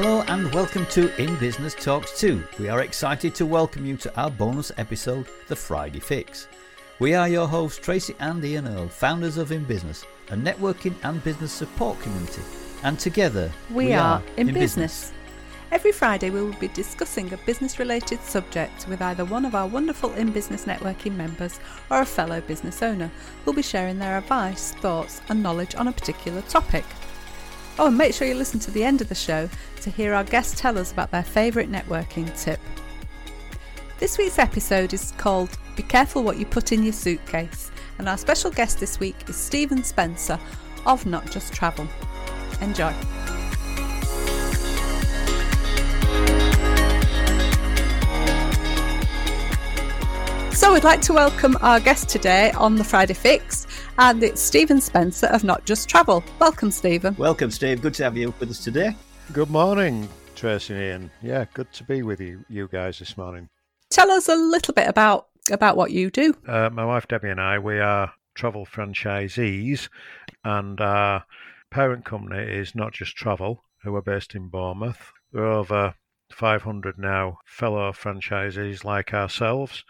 Hello and welcome to In Business Talks 2. We are excited to welcome you to our bonus episode, The Friday Fix. We are your hosts, Tracy and Ian Earle, founders of In Business, a networking and business support community. And together, we, are, In, business. Every Friday, we will be discussing a business related subject with either one of our wonderful In Business Networking members or a fellow business owner who'll be sharing their advice, thoughts, and knowledge on a particular topic. Oh, and make sure you listen to the end of the show to hear our guests tell us about their favourite networking tip. This week's episode is called Be Careful What You Put in Your Suitcase, and our special guest this week is Stephen Spencer of Not Just Travel. Enjoy. So, we'd like to welcome our guest today on the Friday Fix, and it's Stephen Spencer of Not Just Travel. Welcome, Stephen. Welcome, Steve. Good to have you with us today. Good morning, Tracy and Ian. Yeah, good to be with you, you guys this morning. Tell us a little bit about about what you do. Uh, my wife Debbie and I, we are travel franchisees, and our parent company is Not Just Travel, who are based in Bournemouth. We're over 500 now fellow franchisees like ourselves.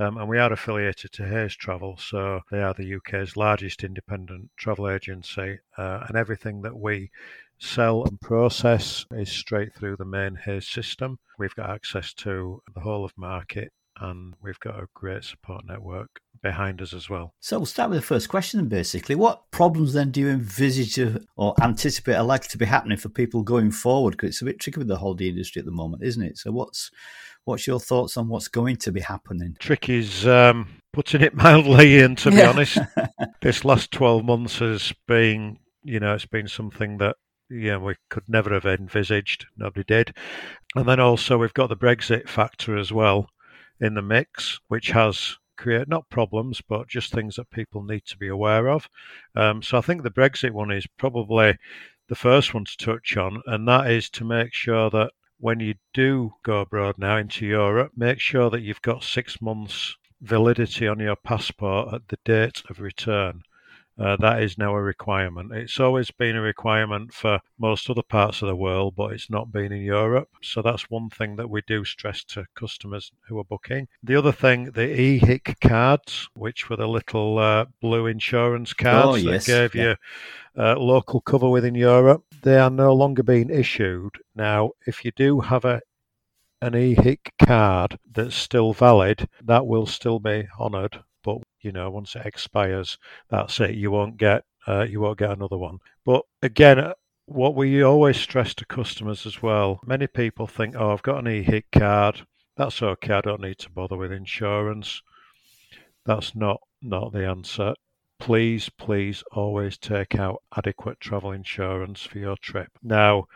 Um, and we are affiliated to Hays Travel, so they are the UK's largest independent travel agency, uh, and everything that we sell and process is straight through the main Hays system. We've got access to the whole of market, and we've got a great support network behind us as well. So we'll start with the first question basically. What problems then do you envisage or anticipate are likely to be happening for people going forward? Because it's a bit tricky with the holiday industry at the moment, isn't it? So what's what's your thoughts on what's going to be happening? Trick is um, putting it mildly, and to be honest, this last 12 months has been, you know, it's been something that yeah, we could never have envisaged. Nobody did. And then also we've got the Brexit factor as well in the mix, which has create not problems, but just things that people need to be aware of. Um, so I think the Brexit one is probably the first one to touch on, and that is to make sure that when you do go abroad now into Europe, make sure that you've got six months validity on your passport at the date of return. Uh, that is now a requirement. It's always been a requirement for most other parts of the world, but it's not been in Europe. So that's one thing that we do stress to customers who are booking. The other thing, the EHIC cards, which were the little uh, blue insurance cards oh, yes. that gave yeah. you uh, local cover within Europe, they are no longer being issued. Now, if you do have a an EHIC card that's still valid, that will still be honoured you know once it expires, that's it. You won't get uh, you won't get another one. But again, uh, what we always stress to customers as well. Many people think, oh, I've got an EHIC card. That's okay. I don't need to bother with insurance. That's not not the answer. Please, please always take out adequate travel insurance for your trip. Now,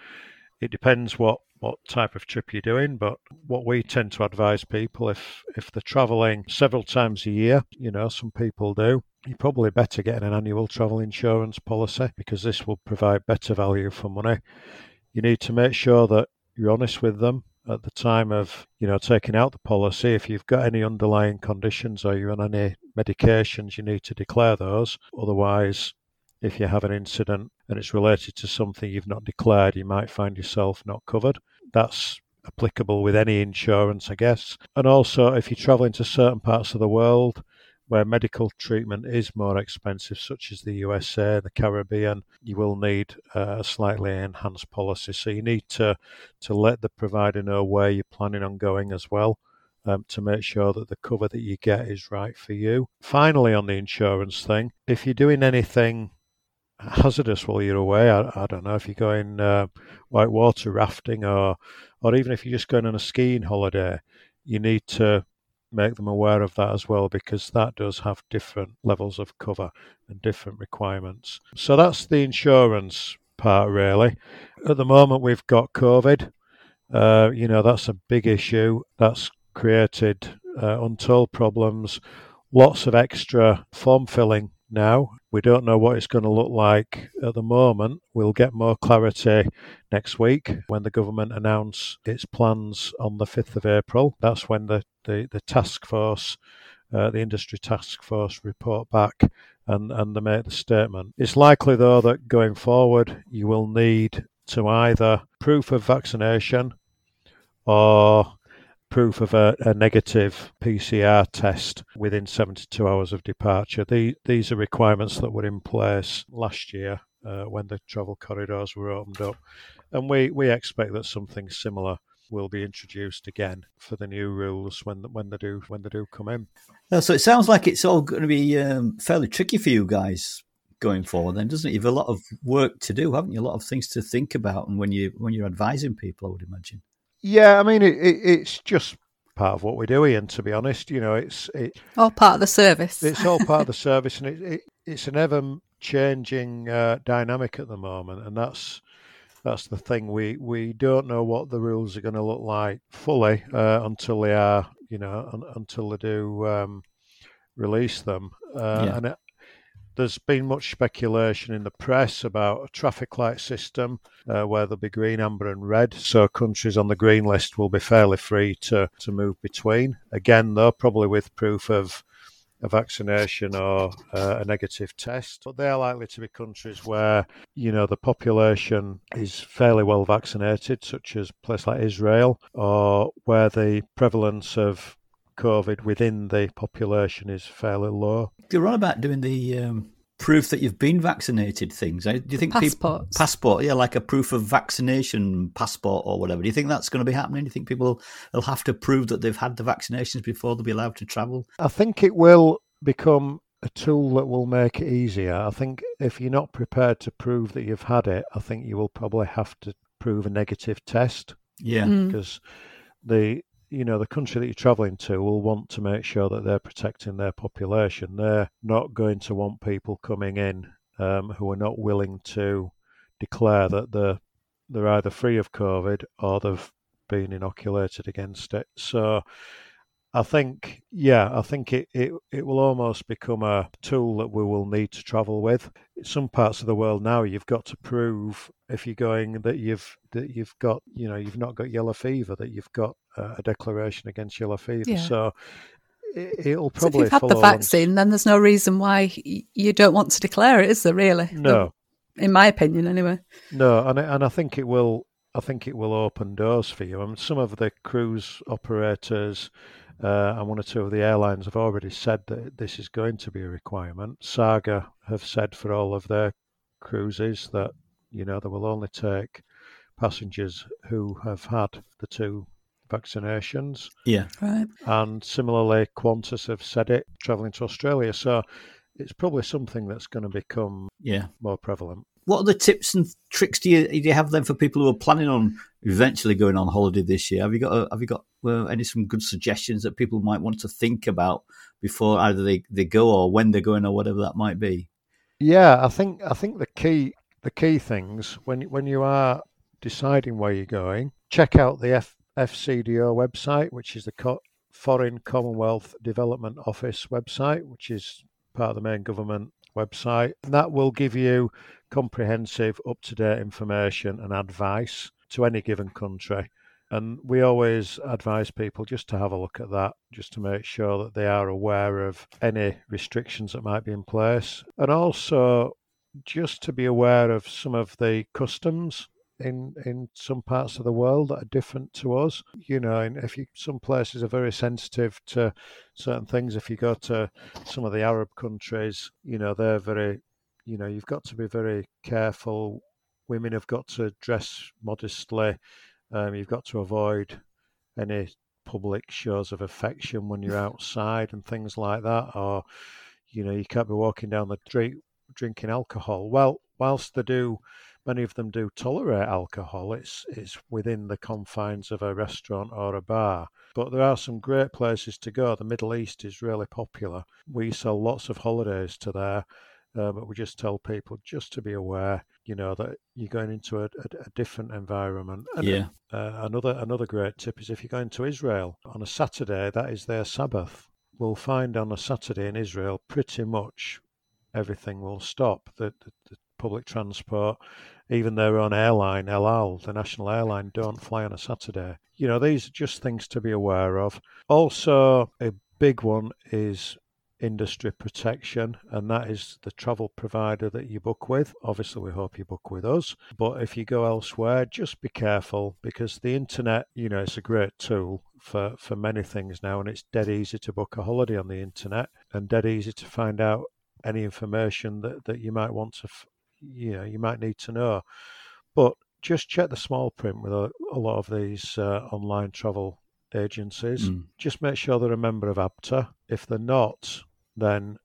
it depends what what type of trip you're doing. But what we tend to advise people if if they're travelling several times a year, you know, some people do. You're probably better getting an annual travel insurance policy because this will provide better value for money. You need to make sure that you're honest with them at the time of you know taking out the policy if you've got any underlying conditions or you're on any medications you need to declare those otherwise if you have an incident and it's related to something you've not declared, you might find yourself not covered. That's applicable with any insurance, I guess. And also, if you're traveling to certain parts of the world where medical treatment is more expensive, such as the USA, the Caribbean, you will need a slightly enhanced policy. So you need to, to let the provider know where you're planning on going as well. Um, to make sure that the cover that you get is right for you. Finally, on the insurance thing, if you're doing anything hazardous while you're away. I, I don't know if you're going uh, whitewater rafting or or even if you're just going on a skiing holiday, you need to make them aware of that as well because that does have different levels of cover and different requirements. So that's the insurance part really. At the moment we've got COVID. Uh, you know that's a big issue. That's created uh, untold problems. Lots of extra form filling now. We don't know what it's going to look like at the moment. We'll get more clarity next week when the government announce its plans on the 5th of April. That's when the, the, the task force, uh, the industry task force, report back and, and they make the statement. It's likely, though, that going forward, you will need to either proof of vaccination or proof of a, a, negative PCR test within 72 hours of departure. The, these are requirements that were in place last year uh, when the travel corridors were opened up. And we, we expect that something similar will be introduced again for the new rules when when they do when they do come in. Uh, so it sounds like it's all going to be um, fairly tricky for you guys going forward, then, doesn't it? You've a lot of work to do, haven't you? A lot of things to think about, and when you when you're advising people, I would imagine. Yeah, I mean, it, it, it's just part of what we do, Ian. To be honest, you know, it's it, all part of the service. It's all part of the service, and it, it it's an ever changing uh, dynamic at the moment, and that's that's the thing. We we don't know what the rules are going to look like fully uh, until they are, you know, un, until they do um, release them. Uh, yeah. And it, there's been much speculation in the press about a traffic light system uh, where there'll be green, amber, and red. So countries on the green list will be fairly free to, to move between. Again, though, probably with proof of a vaccination or uh, a negative test. But they are likely to be countries where, you know, the population is fairly well vaccinated, such as a place like Israel, or where the prevalence of COVID within the population is fairly low. You're on about doing the um, proof that you've been vaccinated things. Do you think passport, passport, yeah, like a proof of vaccination passport or whatever? Do you think that's going to be happening? Do you think people will have to prove that they've had the vaccinations before they'll be allowed to travel? I think it will become a tool that will make it easier. I think if you're not prepared to prove that you've had it, I think you will probably have to prove a negative test. Yeah, mm. because the you know the country that you're travelling to will want to make sure that they're protecting their population. They're not going to want people coming in um, who are not willing to declare that they're they're either free of COVID or they've been inoculated against it. So I think, yeah, I think it, it, it will almost become a tool that we will need to travel with. In some parts of the world now, you've got to prove if you're going that you've that you've got, you know, you've not got yellow fever, that you've got a declaration against yellow fever. Yeah. So it, will probably. So if you've had the vaccine, on... then there's no reason why you don't want to declare it, is there? Really? No. In my opinion, anyway. No, and and I think it will. I think it will open doors for you. I mean, some of the cruise operators uh, and one or two of the airlines have already said that this is going to be a requirement. Saga have said for all of their cruises that you know they will only take passengers who have had the two vaccinations. Yeah. Right. And similarly, Qantas have said it travelling to Australia. So it's probably something that's going to become yeah more prevalent. What are the tips and tricks do you do you have then for people who are planning on eventually going on holiday this year? Have you got a, have you got well, any some good suggestions that people might want to think about before either they, they go or when they're going or whatever that might be? Yeah, I think I think the key the key things when when you are deciding where you're going, check out the F, FCDO website, which is the Co- Foreign Commonwealth Development Office website, which is part of the main government website. And that will give you comprehensive, up to date information and advice to any given country. And we always advise people just to have a look at that, just to make sure that they are aware of any restrictions that might be in place. And also just to be aware of some of the customs in in some parts of the world that are different to us. You know, and if you some places are very sensitive to certain things. If you go to some of the Arab countries, you know, they're very you know, you've got to be very careful. Women have got to dress modestly. Um, you've got to avoid any public shows of affection when you're outside and things like that. Or, you know, you can't be walking down the street drinking alcohol. Well, whilst they do, many of them do tolerate alcohol. It's it's within the confines of a restaurant or a bar. But there are some great places to go. The Middle East is really popular. We sell lots of holidays to there. Uh, but we just tell people just to be aware, you know, that you're going into a, a, a different environment. And yeah. Uh, another another great tip is if you're going to Israel on a Saturday, that is their Sabbath. We'll find on a Saturday in Israel pretty much everything will stop. The, the, the public transport, even their own airline, El Al, the national airline, don't fly on a Saturday. You know, these are just things to be aware of. Also, a big one is industry protection, and that is the travel provider that you book with. Obviously, we hope you book with us, but if you go elsewhere, just be careful because the internet, you know, it's a great tool for, for many things now, and it's dead easy to book a holiday on the internet and dead easy to find out any information that, that you might want to, you know, you might need to know. But just check the small print with a, a lot of these uh, online travel agencies. Mm. Just make sure they're a member of ABTA. If they're not, then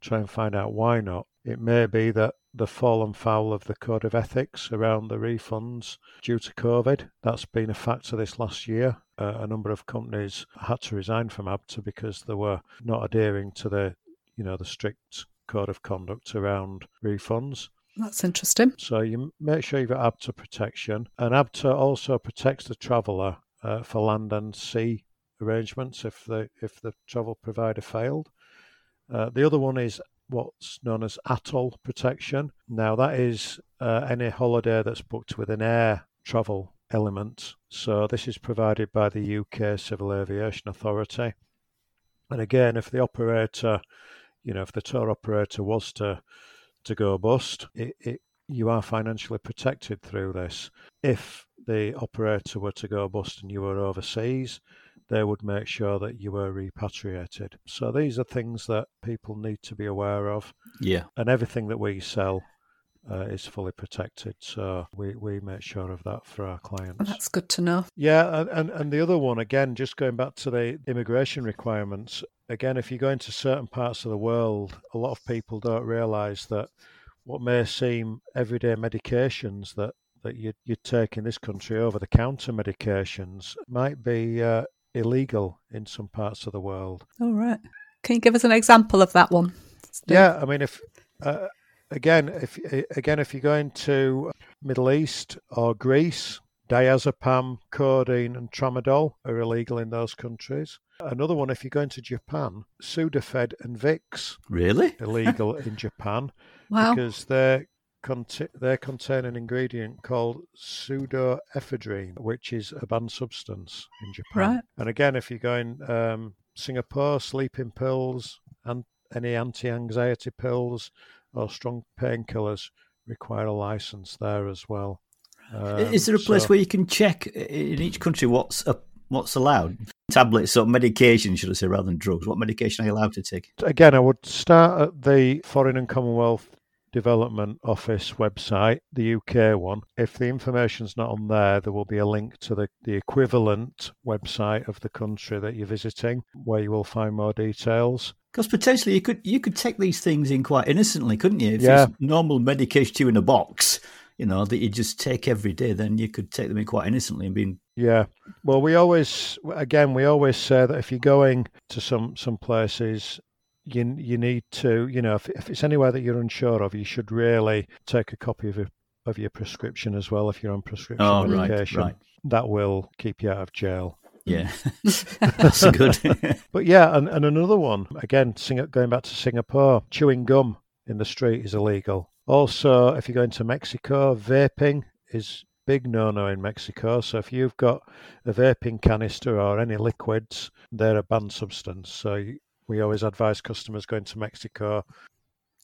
try and find out why not. It may be that they've fallen foul of the code of ethics around the refunds due to COVID. That's been a factor this last year. Uh, a number of companies had to resign from ABTA because they were not adhering to the, you know, the strict code of conduct around refunds. That's interesting. So you make sure you've got ABTA protection, and ABTA also protects the traveller uh, for land and sea arrangements if the if the travel provider failed. Uh, the other one is what's known as ATOL protection. Now that is uh, any holiday that's booked with an air travel element. So this is provided by the UK Civil Aviation Authority. And again, if the operator, you know, if the tour operator was to to go bust, it, it you are financially protected through this. If the operator were to go bust and you were overseas, they would make sure that you were repatriated. So these are things that people need to be aware of. Yeah. And everything that we sell uh, is fully protected. So we, we make sure of that for our clients. That's good to know. Yeah, and, and, and the other one, again, just going back to the immigration requirements, again, if you go into certain parts of the world, a lot of people don't realise that what may seem everyday medications that that you you take in this country over the counter medications might be uh, illegal in some parts of the world. All right. Can you give us an example of that one? Yeah, I mean, if uh, again, if again, if you go into Middle East or Greece, diazepam, codeine, and tramadol are illegal in those countries. Another one, if you go into Japan, Sudafed and Vicks, really illegal in Japan. Wow. Because they conti- they contain an ingredient called pseudoephedrine, which is a banned substance in Japan. Right. And again, if you go in um, Singapore, sleeping pills and any anti-anxiety pills or strong painkillers require a license there as well. Um, is there a place so, where you can check in each country what's a, what's allowed? Tablets or medication, should I say, rather than drugs. What medication are you allowed to take? Again, I would start at the Foreign and Commonwealth Development Office website, the UK one. If the information's not on there, there will be a link to the, the equivalent website of the country that you're visiting where you will find more details. Because potentially you could you could take these things in quite innocently, couldn't you? If yeah. it's normal medication to you in a box, you know, that you just take every day, then you could take them in quite innocently and be yeah. Well, we always, again, we always say that if you're going to some some places, you you need to, you know, if, if it's anywhere that you're unsure of, you should really take a copy of your, of your prescription as well if you're on prescription oh, medication. Right, right. That will keep you out of jail. Yeah, that's good. but yeah, and, and another one again, going back to Singapore, chewing gum in the street is illegal. Also, if you're going into Mexico, vaping is big no-no in Mexico. So if you've got a vaping canister or any liquids, they're a banned substance. So we always advise customers going to Mexico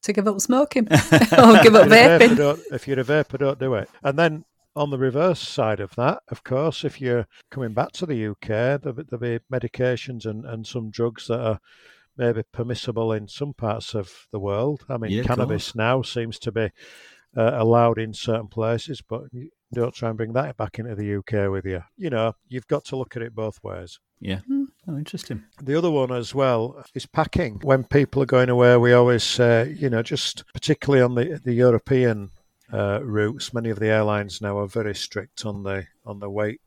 to give up smoking or give up vaping. if you're a vapor, don't do it. And then on the reverse side of that, of course, if you're coming back to the UK, there'll be, there'll be medications and, and some drugs that are maybe permissible in some parts of the world. I mean, yeah, cannabis now seems to be uh, allowed in certain places, but don't try and bring that back into the UK with you. You know, you've got to look at it both ways. Yeah. Hmm. Oh, interesting. The other one as well is packing. When people are going away, we always say, you know, just particularly on the the European uh, routes, many of the airlines now are very strict on the on the weight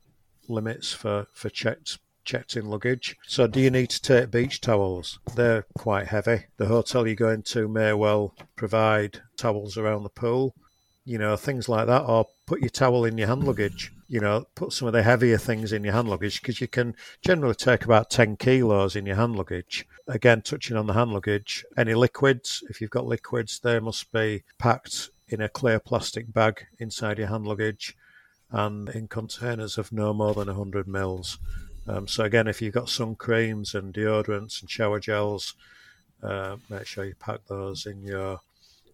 limits for for checked checked in luggage. So, do you need to take beach towels? They're quite heavy. The hotel you're going to may well provide towels around the pool you know, things like that, or put your towel in your hand luggage. You know, put some of the heavier things in your hand luggage because you can generally take about 10 kilos in your hand luggage. Again, touching on the hand luggage, any liquids, if you've got liquids, they must be packed in a clear plastic bag inside your hand luggage and in containers of no more than 100 mils. Um, so, again, if you've got sun creams and deodorants and shower gels, uh, make sure you pack those in your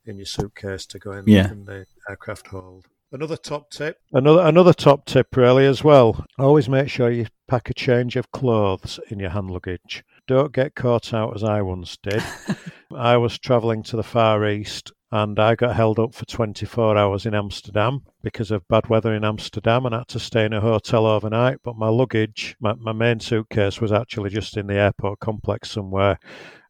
in your suitcase to go in, Yeah. in the aircraft hold. Another top tip. Another another top tip really as well. Always make sure you pack a change of clothes in your hand luggage. Don't get caught out as I once did. I was travelling to the Far East and I got held up for 24 hours in Amsterdam because of bad weather in Amsterdam and had to stay in a hotel overnight. But my luggage, my, my main suitcase, was actually just in the airport complex somewhere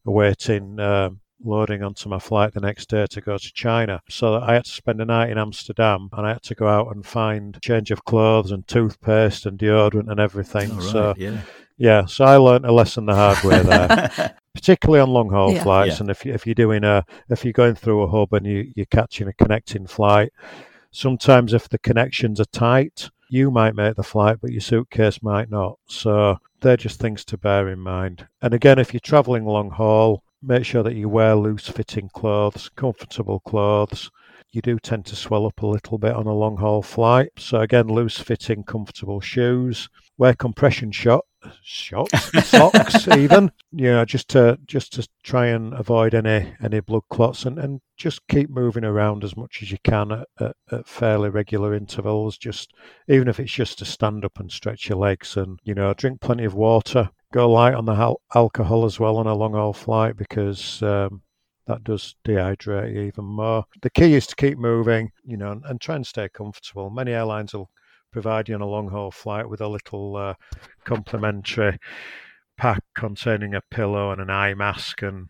awaiting um, loading onto my flight the next day to go to China. So I had to spend a night in Amsterdam and I had to go out and find change of clothes and toothpaste and deodorant and everything. All right, So yeah. yeah, so I learnt a lesson the hard way there particularly on long haul Yeah. flights. Yeah. And if you, if you're doing a if you're going through a hub and you you're catching a connecting flight, sometimes if the connections are tight, you might make the flight, but your suitcase might not. So they're just things to bear in mind. And again, if you're travelling long haul, make sure that you wear loose fitting clothes, comfortable clothes. You do tend to swell up a little bit on a long haul flight. So again, loose fitting, comfortable shoes. Wear compression shot shots, socks, even you know, just to just to try and avoid any any blood clots, and, and just keep moving around as much as you can at, at, at fairly regular intervals. Just even if it's just to stand up and stretch your legs, and you know, drink plenty of water. Go light on the al- alcohol as well on a long haul flight because um, that does dehydrate you even more. The key is to keep moving, you know, and, and try and stay comfortable. Many airlines will provide you on a long haul flight with a little uh, complimentary pack containing a pillow and an eye mask and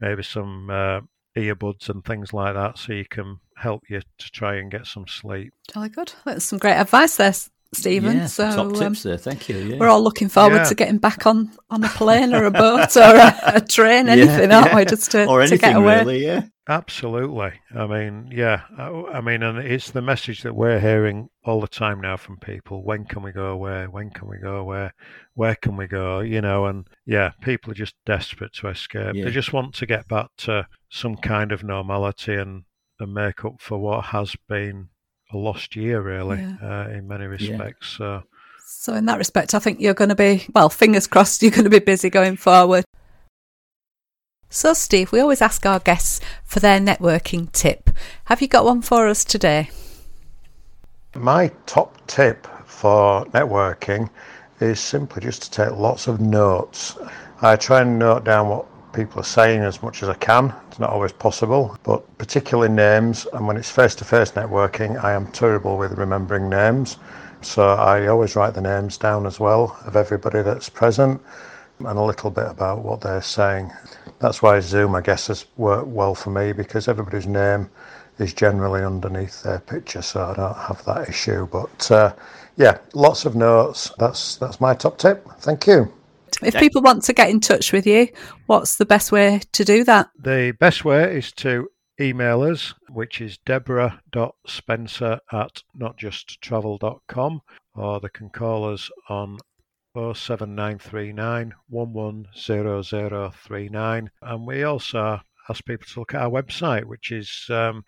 maybe some uh, earbuds and things like that so you can help you to try and get some sleep. Jolly good. That's some great advice there, Stephen. Yeah, so top um, tips there. Thank you. Yeah. we're all looking forward Yeah. to getting back on, on a plane or a boat or a, a train, anything, aren't we? Just to, or to get away. really. Yeah. Absolutely. I mean, yeah. I, I mean, and it's the message that we're hearing all the time now from people. When can we go away? When can we go away? Where can we go? You know, and yeah, people are just desperate to escape. Yeah. They just want to get back to some kind of normality and, and make up for what has been a lost year, really, uh, in many respects. So, So, in that respect, I think you're going to be, well, fingers crossed, you're going to be busy going forward. So, Steve, we always ask our guests for their networking tip. Have you got one for us today? My top tip for networking is simply just to take lots of notes. I try and note down what people are saying as much as I can. It's not always possible, but particularly names. And when it's face to face networking, I am terrible with remembering names. So I always write the names down as well of everybody that's present and a little bit about what they're saying. That's why Zoom, I guess, has worked well for me because everybody's name is generally underneath their picture, so I don't have that issue. But uh, yeah, lots of notes. That's that's my top tip. Thank you. If people want to get in touch with you, what's the best way to do that? The best way is to email us, which is deborah.spencer at notjusttravel.com, or they can call us on 07939 110039. And we also ask people to look at our website, which is um,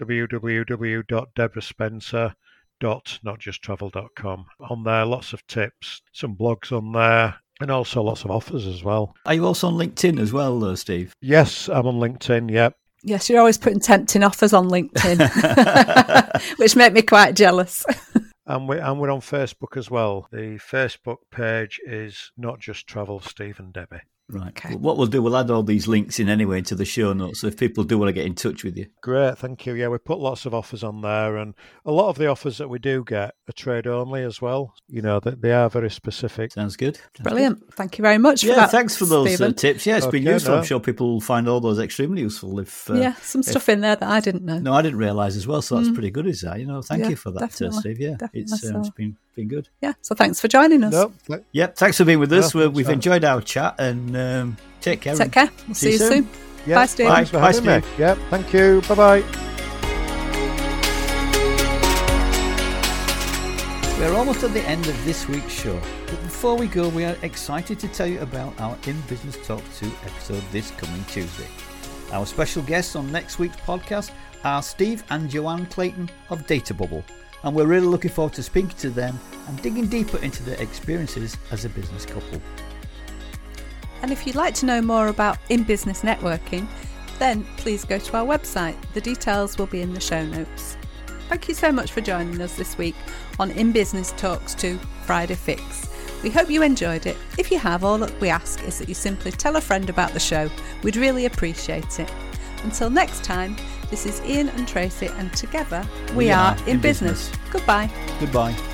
www.deborahspencer.notjusttravel.com. On there, lots of tips, some blogs on there, and also lots of offers as well. Are you also on LinkedIn as well, though, Steve? Yes, I'm on LinkedIn. Yep. Yes, you're always putting tempting offers on LinkedIn, which make me quite jealous. And we're, and we're on Facebook as well. The Facebook page is not just travel, Steve and Debbie. Right. Okay. Well, what we'll do, we'll add all these links in anyway to the show notes. So if people do want to get in touch with you, Great, thank you. Yeah, we put lots of offers on there, and a lot of the offers that we do get are trade only as well. You know that they are very specific. sounds good. Sounds Brilliant. Thank you very much good. for Yeah, that. thanks for those uh, tips. Yeah, it's been useful. no. I'm sure people will find all those extremely useful. If uh, yeah, some stuff in there that I didn't know. No, I didn't realise as well. So that's pretty good, is that? You know, thank Mm. Yeah, you for that, uh, Steve. Yeah, definitely it's, um, it's so. been been good. Yeah, so thanks for joining us. No, th- Yep, thanks for being with us. Yeah, we thanks we've enjoyed our chat and um, take care. Take care. We'll see, you soon. yeah, Bye, Steve. Thanks for Bye, having me. Steve. Yeah, thank you. Bye bye. We're almost at the end of this week's show, but before we go, we are excited to tell you about our In Business Talk 2 episode this coming Tuesday. Our special guests on next week's podcast are Steve and Joanne Clayton of Data Bubble, and we're really looking forward to speaking to them and digging deeper into their experiences as a business couple. And if you'd like to know more about in business networking, then please go to our website. The details will be in the show notes. Thank you so much for joining us this week on In Business Talks to Friday Fix. We hope you enjoyed it. If you have, all we ask is that you simply tell a friend about the show. We'd really appreciate it. Until next time, this is Ian and Tracy, and together we, We are, are in, in business. business. Goodbye. Goodbye.